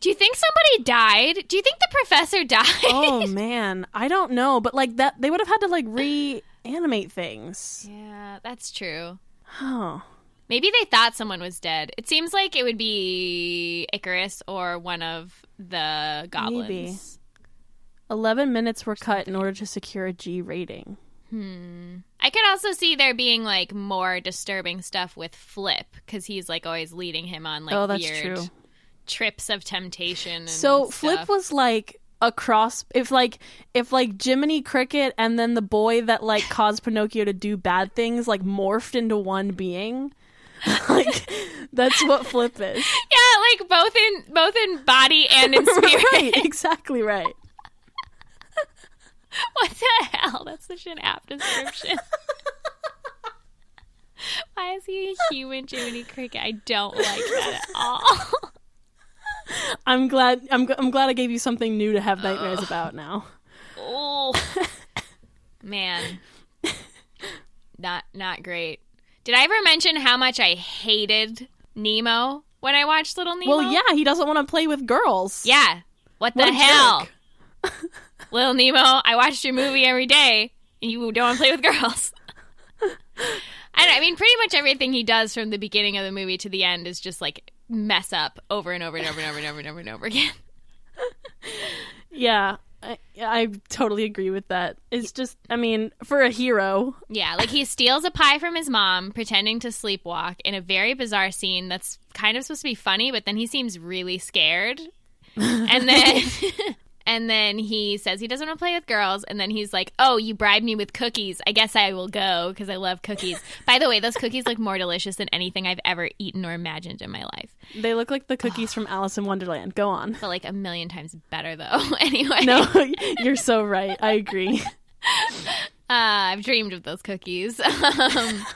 Speaker 2: Do you think somebody died? Do you think the professor died?
Speaker 1: Oh man, I don't know, but like that they would have had to like reanimate things.
Speaker 2: yeah, that's true.
Speaker 1: Oh.
Speaker 2: Maybe they thought someone was dead. It seems like it would be Icarus or one of the goblins.
Speaker 1: Maybe. 11 minutes were cut in order to secure a G rating. Hmm.
Speaker 2: I could also see there being like more disturbing stuff with Flip because he's like always leading him on like
Speaker 1: oh, that's
Speaker 2: weird
Speaker 1: true.
Speaker 2: trips of temptation.
Speaker 1: So Flip was like a cross if like if like Jiminy Cricket and then the boy that like caused Pinocchio to do bad things like morphed into one being. like that's what Flip is.
Speaker 2: yeah, like both in both in body and in spirit.
Speaker 1: right, exactly right.
Speaker 2: what the hell? That's such an apt description. Why is he a human Jiminy Cricket? I don't like that at all.
Speaker 1: I'm glad I'm, I'm glad I gave you something new to have nightmares about now.
Speaker 2: Oh man, not not great. Did I ever mention how much I hated Nemo when I watched Little Nemo?
Speaker 1: Well, yeah, he doesn't want to play with girls.
Speaker 2: yeah. What the
Speaker 1: What
Speaker 2: hell,
Speaker 1: jerk.
Speaker 2: Little Nemo? I watched your movie every day, and you don't want to play with girls. I, I mean, pretty much everything he does from the beginning of the movie to the end is just like mess up over and over and over and over and over and over and over again.
Speaker 1: Yeah, I, I totally agree with that. It's just, I mean, for a hero,
Speaker 2: Yeah, like he steals a pie from his mom, pretending to sleepwalk in a very bizarre scene that's kind of supposed to be funny, but then he seems really scared. And then and then he says he doesn't want to play with girls, and then he's like, "Oh, you bribed me with cookies. I guess I will go because I love cookies." By the way, those cookies look more delicious than anything I've ever eaten or imagined in my life.
Speaker 1: they look like the cookies from Alice in Wonderland. Go on.
Speaker 2: But like a million times better though. anyway.
Speaker 1: No, you're so right. I agree.
Speaker 2: Uh, I've dreamed of those cookies. Um,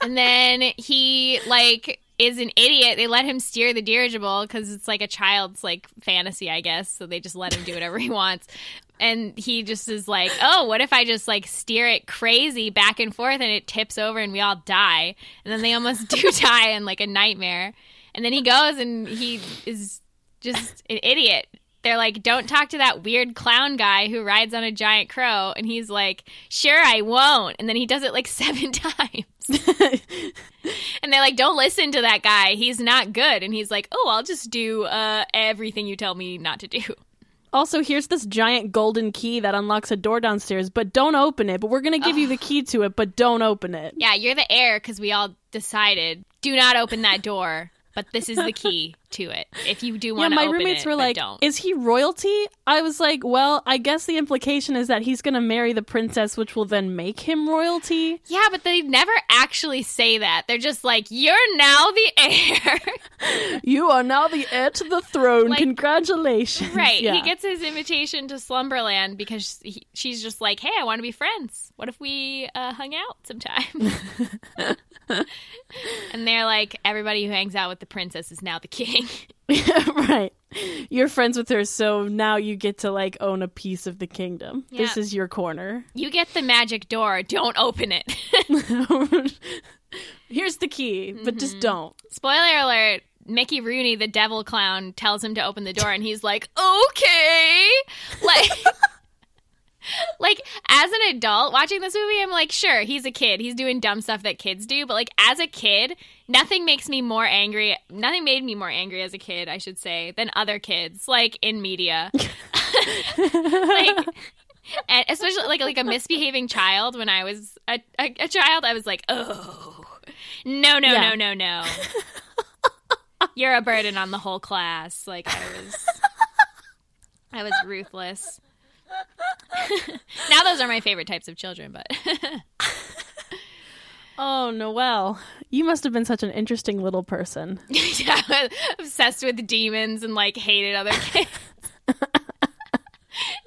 Speaker 2: and then he like is an idiot. They let him steer the dirigible because it's like a child's like fantasy, I guess. So they just let him do whatever he wants. And he just is like, oh, what if I just like steer it crazy back and forth and it tips over and we all die? And then they almost do die in like a nightmare. And then he goes and he is just an idiot. They're like, don't talk to that weird clown guy who rides on a giant crow. And he's like, sure, I won't. And then he does it like seven times. And they're like, don't listen to that guy. He's not good. And he's like, oh, I'll just do uh, everything you tell me not to do.
Speaker 1: Also, here's this giant golden key that unlocks a door downstairs, but don't open it. But we're going to give you the key to it, but don't open it.
Speaker 2: Yeah, you're the heir because we all decided do not open that door. But this is the key to it. If you do want to
Speaker 1: Yeah,
Speaker 2: my
Speaker 1: roommates
Speaker 2: it,
Speaker 1: were like,
Speaker 2: don't.
Speaker 1: "Is he royalty?" I was like, "Well, I guess the implication is that he's going to marry the princess, which will then make him royalty."
Speaker 2: yeah, but they never actually say that. They're just like, you're now the heir.
Speaker 1: You are now the heir to the throne.
Speaker 2: Like-
Speaker 1: Congratulations!
Speaker 2: right.
Speaker 1: Yeah.
Speaker 2: He gets his invitation to Slumberland because he, she's just like, hey, I want to be friends. What if we uh, hung out sometime? and they're like, everybody who hangs out with the princess is now the king.
Speaker 1: right. You're friends with her, so now you get to like own a piece of the kingdom. This is your corner.
Speaker 2: You get the magic door. Don't open it.
Speaker 1: Here's the key, but
Speaker 2: Mm-hmm.
Speaker 1: just don't.
Speaker 2: Spoiler alert. Mickey Rooney, the devil clown, tells him to open the door, and he's like, "Okay." Like, like as an adult watching this movie, I'm like, sure, he's a kid. He's doing dumb stuff that kids do, but like as a kid, nothing makes me more angry. Nothing made me more angry as a kid, I should say, than other kids, like in media. like and especially like like a misbehaving child when I was a, a, a child, I was like, oh, no, no,
Speaker 1: Yeah.
Speaker 2: no, no, no. You're a burden on the whole class. Like I was, I was ruthless. now those are my favorite types of children, but
Speaker 1: Oh, Noelle, you must have been such an interesting little person.
Speaker 2: yeah, obsessed with demons and like hated other kids.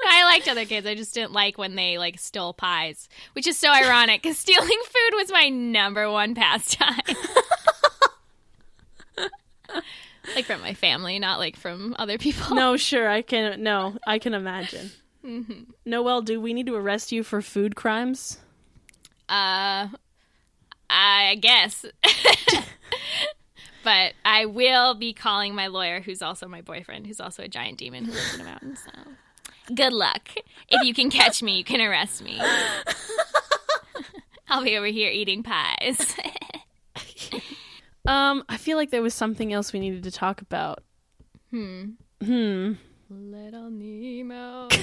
Speaker 2: I liked other kids. I just didn't like when they like stole pies, which is so ironic because stealing food was my number one pastime. like from my family, not like from other people.
Speaker 1: No, sure, I can. No, I can imagine.
Speaker 2: Mm-hmm.
Speaker 1: Noelle, do we need to arrest you for food crimes?
Speaker 2: Uh, I guess. but I will be calling my lawyer, who's also my boyfriend, who's also a giant demon who lives in a mountain. So, good luck. If you can catch me, you can arrest me. I'll be over here eating pies.
Speaker 1: Um, I feel like there was something else we needed to talk about.
Speaker 2: hmm.
Speaker 1: Hmm.
Speaker 2: Little Nemo.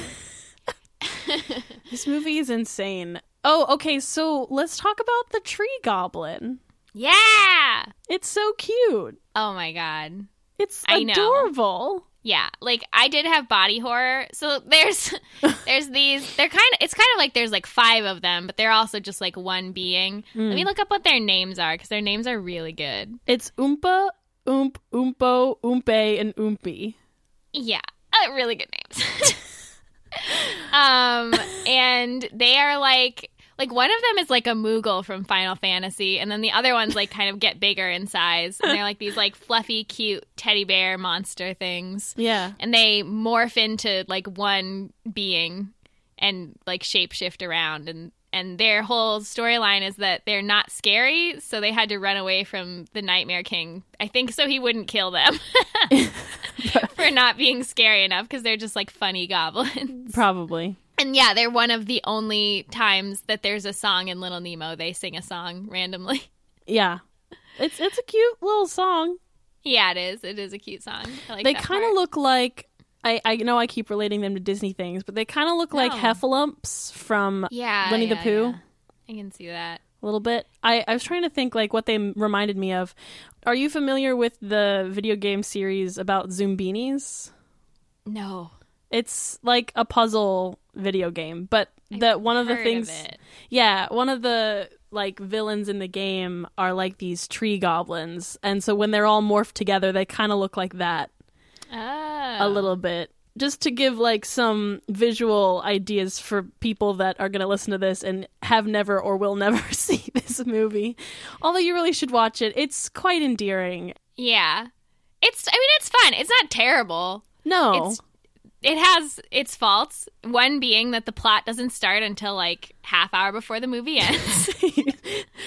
Speaker 1: This movie is insane. Oh, okay, so let's talk about the tree goblin.
Speaker 2: yeah.
Speaker 1: It's so cute.
Speaker 2: Oh my god.
Speaker 1: It's adorable.
Speaker 2: Yeah, like I did have body horror. So there's there's these they're kind of it's kind of like there's like five of them, but they're also just like one being. Let me mm. look up what their names are cuz their names are really good.
Speaker 1: It's Oompa, Oomp, Oompo, Oompe, and Oompy.
Speaker 2: Yeah, uh, really good names. um and they are like like one of them is like a Moogle from Final Fantasy, and then the other ones like kind of get bigger in size, and they're like these like fluffy, cute teddy bear monster things.
Speaker 1: Yeah.
Speaker 2: and they morph into like one being and like shapeshift around and and their whole storyline is that they're not scary so they had to run away from the nightmare king i think so he wouldn't kill them for not being scary enough because they're just like funny goblins
Speaker 1: Probably.
Speaker 2: and yeah they're one of the only times that there's a song in little nemo they sing a song randomly
Speaker 1: Yeah. It's it's a cute little song.
Speaker 2: yeah it is it is a cute song I like
Speaker 1: they kind of look like I, I know I keep relating them to Disney things, but they kind of look like
Speaker 2: No.
Speaker 1: heffalumps from
Speaker 2: yeah
Speaker 1: Winnie the
Speaker 2: yeah,
Speaker 1: Pooh.
Speaker 2: yeah. i can see that
Speaker 1: a little bit. I, I was trying to think like what they m- reminded me of. Are you familiar with the video game series about Zoombinis?
Speaker 2: no
Speaker 1: It's like a puzzle video game, but that one of the things
Speaker 2: it.
Speaker 1: Yeah, one of the like villains in the game are like these tree goblins. And so when they're all morphed together, they kind of look like that
Speaker 2: Oh.
Speaker 1: a little bit. Just to give like some visual ideas for people that are going to listen to this and have never or will never see this movie. Although you really should watch it. It's quite endearing.
Speaker 2: Yeah. It's I mean it's fun. It's not terrible.
Speaker 1: No.
Speaker 2: It's it has its faults. One being that the plot doesn't start until like half hour before the movie ends.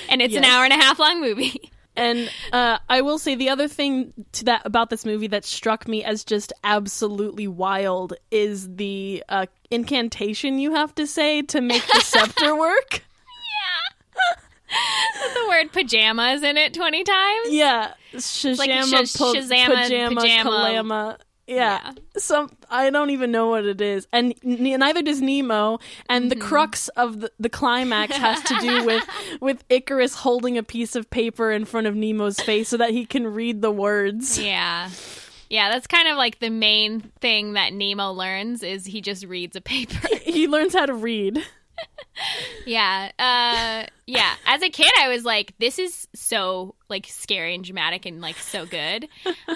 Speaker 2: and it's an hour and a half long movie.
Speaker 1: And uh, I will say the other thing to that about this movie that struck me as just absolutely wild is the uh, incantation you have to say to make the scepter work. Yeah.
Speaker 2: the word pajamas in it 20 times.
Speaker 1: Yeah,
Speaker 2: like sh- Shazama,
Speaker 1: pajama,
Speaker 2: pajama.
Speaker 1: kalama. Yeah. Some I don't even know what it is, and n- neither does Nemo. And the mm-hmm. crux of the, the climax has to do with with Icarus holding a piece of paper in front of Nemo's face so that he can read the words.
Speaker 2: Yeah. Yeah, that's kind of like the main thing that Nemo learns is he just reads a paper.
Speaker 1: He learns how to read.
Speaker 2: Yeah. Uh yeah, as a kid I was like this is so like scary and dramatic and like so good.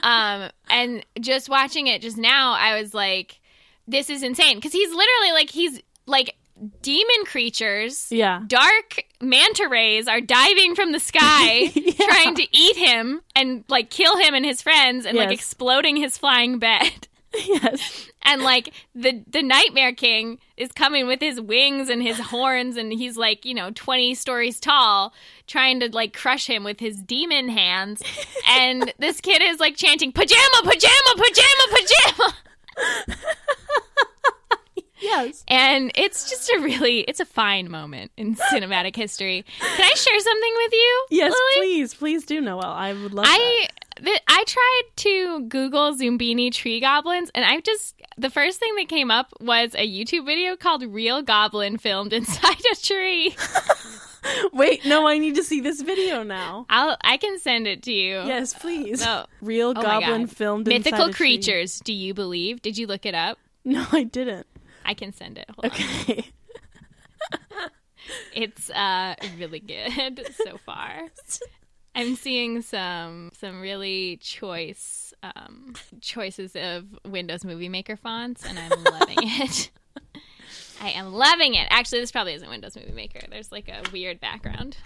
Speaker 2: Um and just watching it just now I was like this is insane cuz he's literally like he's like demon creatures
Speaker 1: Yeah.
Speaker 2: dark manta rays are diving from the sky trying to eat him and like kill him and his friends and like exploding his flying bed.
Speaker 1: Yes.
Speaker 2: And like the the nightmare king is coming with his wings and his horns and he's like, you know, 20 stories tall trying to like crush him with his demon hands. And this kid is like chanting pajama pajama pajama pajama.
Speaker 1: Yes.
Speaker 2: And it's just a really it's a fine moment in cinematic history. Can I share something with you?
Speaker 1: Yes,
Speaker 2: Lily?
Speaker 1: please, please do, Noel. I would love that.
Speaker 2: I th- I tried to Google Zoombini tree goblins, and I just the first thing that came up was a YouTube video called "Real Goblin Filmed Inside a Tree."
Speaker 1: Wait, no, I need to see this video now.
Speaker 2: I'll I can send it to you.
Speaker 1: Yes, please.
Speaker 2: No.
Speaker 1: Real
Speaker 2: Oh
Speaker 1: goblin filmed inside
Speaker 2: Mythical
Speaker 1: a tree.
Speaker 2: creatures. Do you believe? Did you look it up?
Speaker 1: No, I didn't.
Speaker 2: I can send it. Hold on.
Speaker 1: Okay.
Speaker 2: It's uh really good so far. I'm seeing some some really choice um, choices of Windows Movie Maker fonts, and I'm loving it. I am loving it. Actually, this probably isn't Windows Movie Maker. There's like a weird background.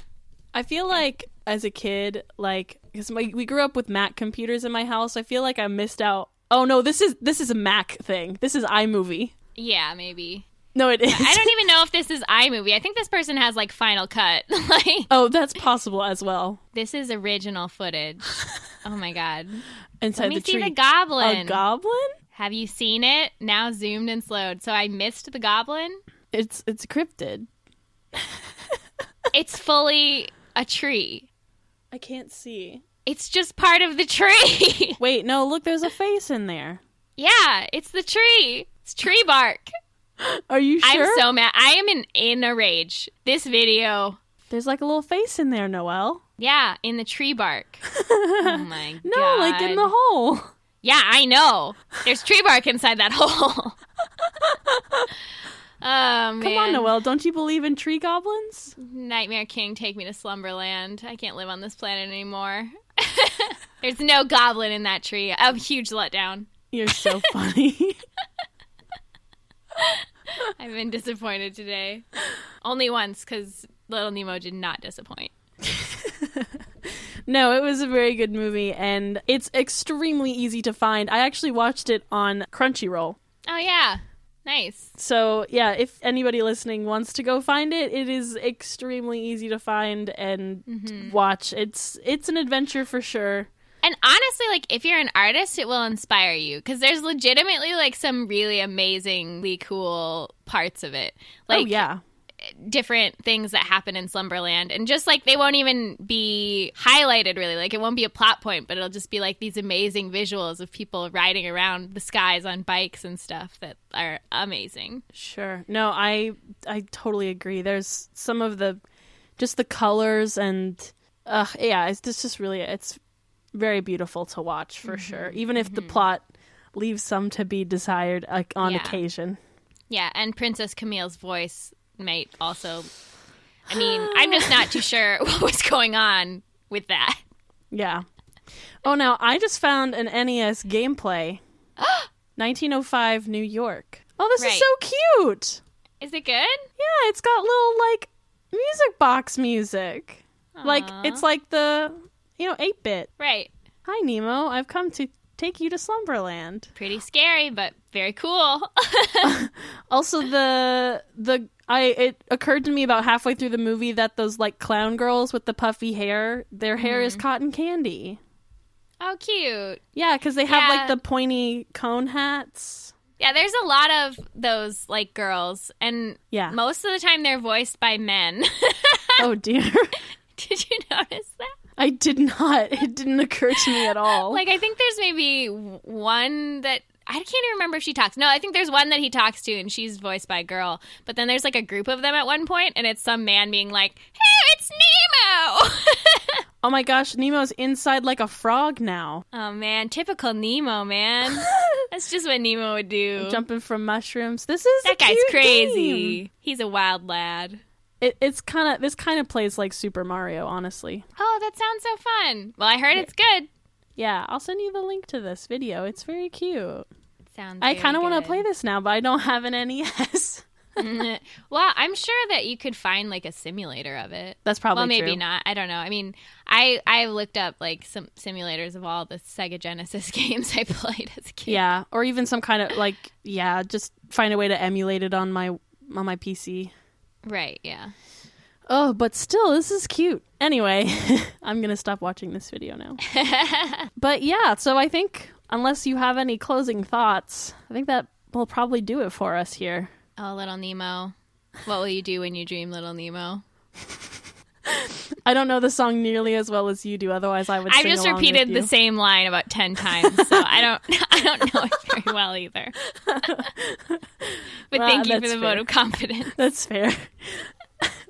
Speaker 1: I feel like as a kid, like because we grew up with Mac computers in my house, I feel like I missed out. Oh no, this is this is a Mac thing. This is iMovie.
Speaker 2: Yeah, maybe.
Speaker 1: No, it is.
Speaker 2: I don't even know if this is iMovie. I think this person has like Final Cut. like
Speaker 1: Oh, that's possible as well.
Speaker 2: this is original footage. Oh my god.
Speaker 1: Inside
Speaker 2: Let me
Speaker 1: the
Speaker 2: see
Speaker 1: tree.
Speaker 2: the goblin.
Speaker 1: A goblin?
Speaker 2: Have you seen it? Now zoomed and slowed. So I missed the goblin.
Speaker 1: It's it's cryptid.
Speaker 2: It's fully a tree.
Speaker 1: I can't see.
Speaker 2: It's just part of the tree.
Speaker 1: Wait, no, look, there's a face in there.
Speaker 2: yeah, it's the tree. It's tree bark.
Speaker 1: Are you sure?
Speaker 2: I'm so mad. I am in in a rage. This video.
Speaker 1: There's like a little face in there, Noel.
Speaker 2: Yeah, in the tree bark. oh my
Speaker 1: No,
Speaker 2: god.
Speaker 1: like in the hole.
Speaker 2: Yeah, I know. There's tree bark inside that hole. oh man.
Speaker 1: Come on, Noel. Don't you believe in tree goblins?
Speaker 2: Nightmare King, take me to Slumberland. I can't live on this planet anymore. There's no goblin in that tree. A huge letdown.
Speaker 1: You're so funny.
Speaker 2: I've been disappointed today. Only once, because Little Nemo did not disappoint.
Speaker 1: no, it was a very good movie, and it's extremely easy to find. I actually watched it on Crunchyroll.
Speaker 2: Oh, yeah. Nice.
Speaker 1: So, yeah, if anybody listening wants to go find it, it is extremely easy to find and mm-hmm. watch. It's it's an adventure for sure.
Speaker 2: And honestly, like, if you're an artist, it will inspire you because there's legitimately, like, some really amazingly cool parts of it. Like,
Speaker 1: oh, yeah.
Speaker 2: different things that happen in Slumberland, and just like they won't even be highlighted really. Like it won't be a plot point, but it'll just be like these amazing visuals of people riding around the skies on bikes and stuff that are amazing.
Speaker 1: Sure. No, I I totally agree. There's some of the just the colors and uh yeah, it's just, just really it's very beautiful to watch for mm-hmm. sure. Even if the mm-hmm. plot leaves some to be desired on
Speaker 2: Yeah.
Speaker 1: occasion.
Speaker 2: Yeah, and Princess Camille's voice might also. I mean, I'm just not too sure what was going on with that.
Speaker 1: Yeah. Oh, now I just found an NES gameplay. 1905 New York. Oh, this
Speaker 2: Right.
Speaker 1: is so cute.
Speaker 2: Is it good?
Speaker 1: Yeah, it's got little like music box music. Like it's like the you know 8-bit.
Speaker 2: Right.
Speaker 1: Hi Nemo, I've come to take you to Slumberland.
Speaker 2: Pretty scary, but very cool.
Speaker 1: Also the the I it occurred to me about halfway through the movie that those like clown girls with the puffy hair, their hair is mm-hmm. cotton candy.
Speaker 2: oh, cute.
Speaker 1: Yeah, cuz they have
Speaker 2: Yeah.
Speaker 1: like the pointy cone hats.
Speaker 2: Yeah, there's a lot of those like girls, and
Speaker 1: Yeah.
Speaker 2: most of the time they're voiced by men.
Speaker 1: oh dear.
Speaker 2: Did you notice that?
Speaker 1: I did not. It didn't occur to me at all.
Speaker 2: Like, I think there's maybe one that I can't even remember if she talks. No, I think there's one that he talks to, and she's voiced by a girl. But then there's like a group of them at one point, and it's some man being like, "Hey, it's Nemo."
Speaker 1: Oh my gosh, Nemo's inside like a frog now,
Speaker 2: oh man, typical Nemo, man. That's just what Nemo would do.
Speaker 1: jumping from mushrooms. This is
Speaker 2: that guy's crazy.
Speaker 1: game.
Speaker 2: He's a wild lad.
Speaker 1: It, it's kind of this kind of plays like Super Mario, honestly.
Speaker 2: Oh, that sounds so fun. Well, I heard it's good.
Speaker 1: Yeah, I'll send you the link to this video. It's very cute.
Speaker 2: Sounds.
Speaker 1: I kind of want to play this now, but I don't have an NES. Mm-hmm.
Speaker 2: well, I'm sure that you could find like a simulator of it.
Speaker 1: That's probably
Speaker 2: well, maybe
Speaker 1: true.
Speaker 2: not. I don't know. I mean, I I looked up like some simulators of all the Sega Genesis games I played as a kid.
Speaker 1: Yeah, or even some kind of like yeah, just find a way to emulate it on my on my PC.
Speaker 2: Right. Yeah.
Speaker 1: Oh, but still, this is cute. Anyway, I'm gonna stop watching this video now. but yeah, so I think unless you have any closing thoughts, I think that will probably do it for us here.
Speaker 2: Oh, little Nemo. What will you do when you dream, little Nemo?
Speaker 1: I don't know the song nearly as well as you do. Otherwise, I would.
Speaker 2: I've just repeated the same line about ten times, so I don't I don't know it very well either. but
Speaker 1: Well,
Speaker 2: thank you for the
Speaker 1: fair.
Speaker 2: vote of confidence.
Speaker 1: That's fair.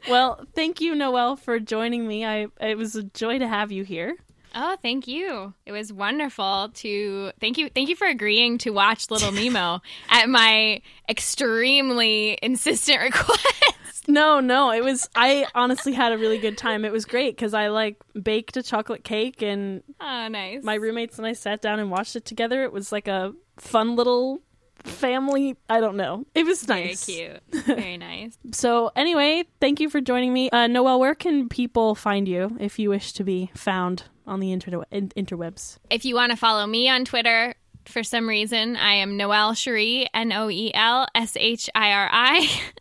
Speaker 1: well, thank you, Noel, for joining me. I it was a joy to have you here.
Speaker 2: Oh, thank you. It was wonderful to thank you thank you for agreeing to watch Little Nemo at my extremely insistent request.
Speaker 1: No, no, it was. I honestly had a really good time. It was great because I like baked a chocolate cake, and
Speaker 2: Oh, nice.
Speaker 1: my roommates and I sat down and watched it together. It was like a fun little family. I don't know. It was nice.
Speaker 2: very cute. Very nice.
Speaker 1: So anyway, thank you for joining me, uh, Noelle. Where can people find you if you wish to be found on the inter- interwebs?
Speaker 2: If you want to follow me on Twitter for some reason, I am Noel Shiri, N O E L S H I R I.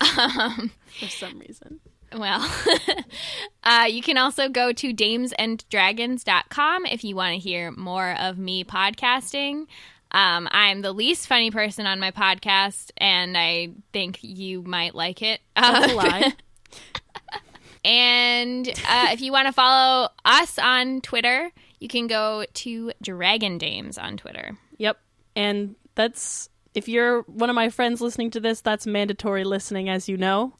Speaker 2: Um,
Speaker 1: For some reason.
Speaker 2: Well, uh, you can also go to damesanddragons.com if you want to hear more of me podcasting. Um, I'm the least funny person on my podcast, and I think you might like it.
Speaker 1: That's a
Speaker 2: Uh,
Speaker 1: lie.
Speaker 2: and uh, if you want to follow us on Twitter, you can go to Dragon Dames on Twitter.
Speaker 1: Yep. And that's if you're one of my friends listening to this, that's mandatory listening, as you know.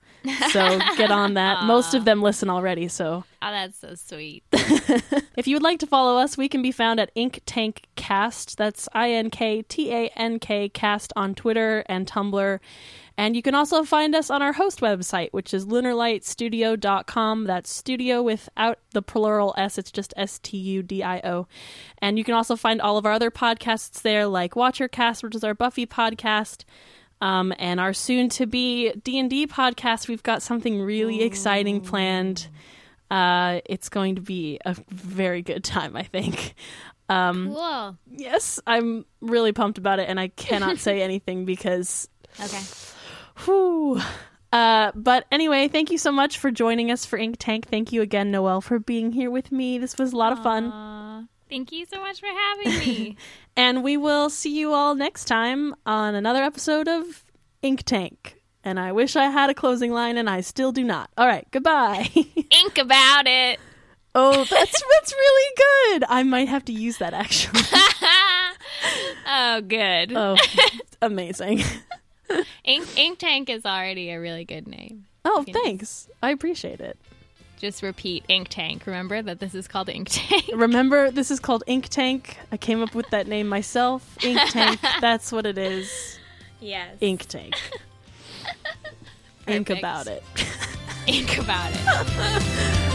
Speaker 1: So get on that. Most of them listen already. So
Speaker 2: Oh, that's so sweet.
Speaker 1: if you would like to follow us, we can be found at Ink Tank Cast. That's I N K T A N K Cast on Twitter and Tumblr. And you can also find us on our host website, which is lunarlightstudio.com. That's studio without the plural S, it's just S T U D I O. And you can also find all of our other podcasts there, like Watchercast, which is our Buffy podcast. Um, and our soon to be D&D podcast, we've got something really exciting planned. Uh, it's going to be a very good time, I think. Um,
Speaker 2: Cool.
Speaker 1: yes, I'm really pumped about it, and I cannot say anything because,
Speaker 2: Okay.
Speaker 1: whew. Uh, but anyway, thank you so much for joining us for Ink Tank. Thank you again, Noel, for being here with me. This was a lot of fun,
Speaker 2: thank you so much for having me.
Speaker 1: and we will see you all next time on another episode of Ink Tank. And I wish I had a closing line, and I still do not. All right, goodbye.
Speaker 2: Ink about it.
Speaker 1: oh, that's that's really good. I might have to use that actually.
Speaker 2: oh, good.
Speaker 1: Oh, amazing.
Speaker 2: Ink, Ink Tank is already a really good name.
Speaker 1: Oh, thanks. I appreciate it.
Speaker 2: Just repeat Ink Tank. Remember that this is called Ink Tank.
Speaker 1: Remember, this is called Ink Tank. I came up with that name myself. Ink Tank. That's what it is.
Speaker 2: yes.
Speaker 1: Ink Tank. Ink about it.
Speaker 2: Ink about it.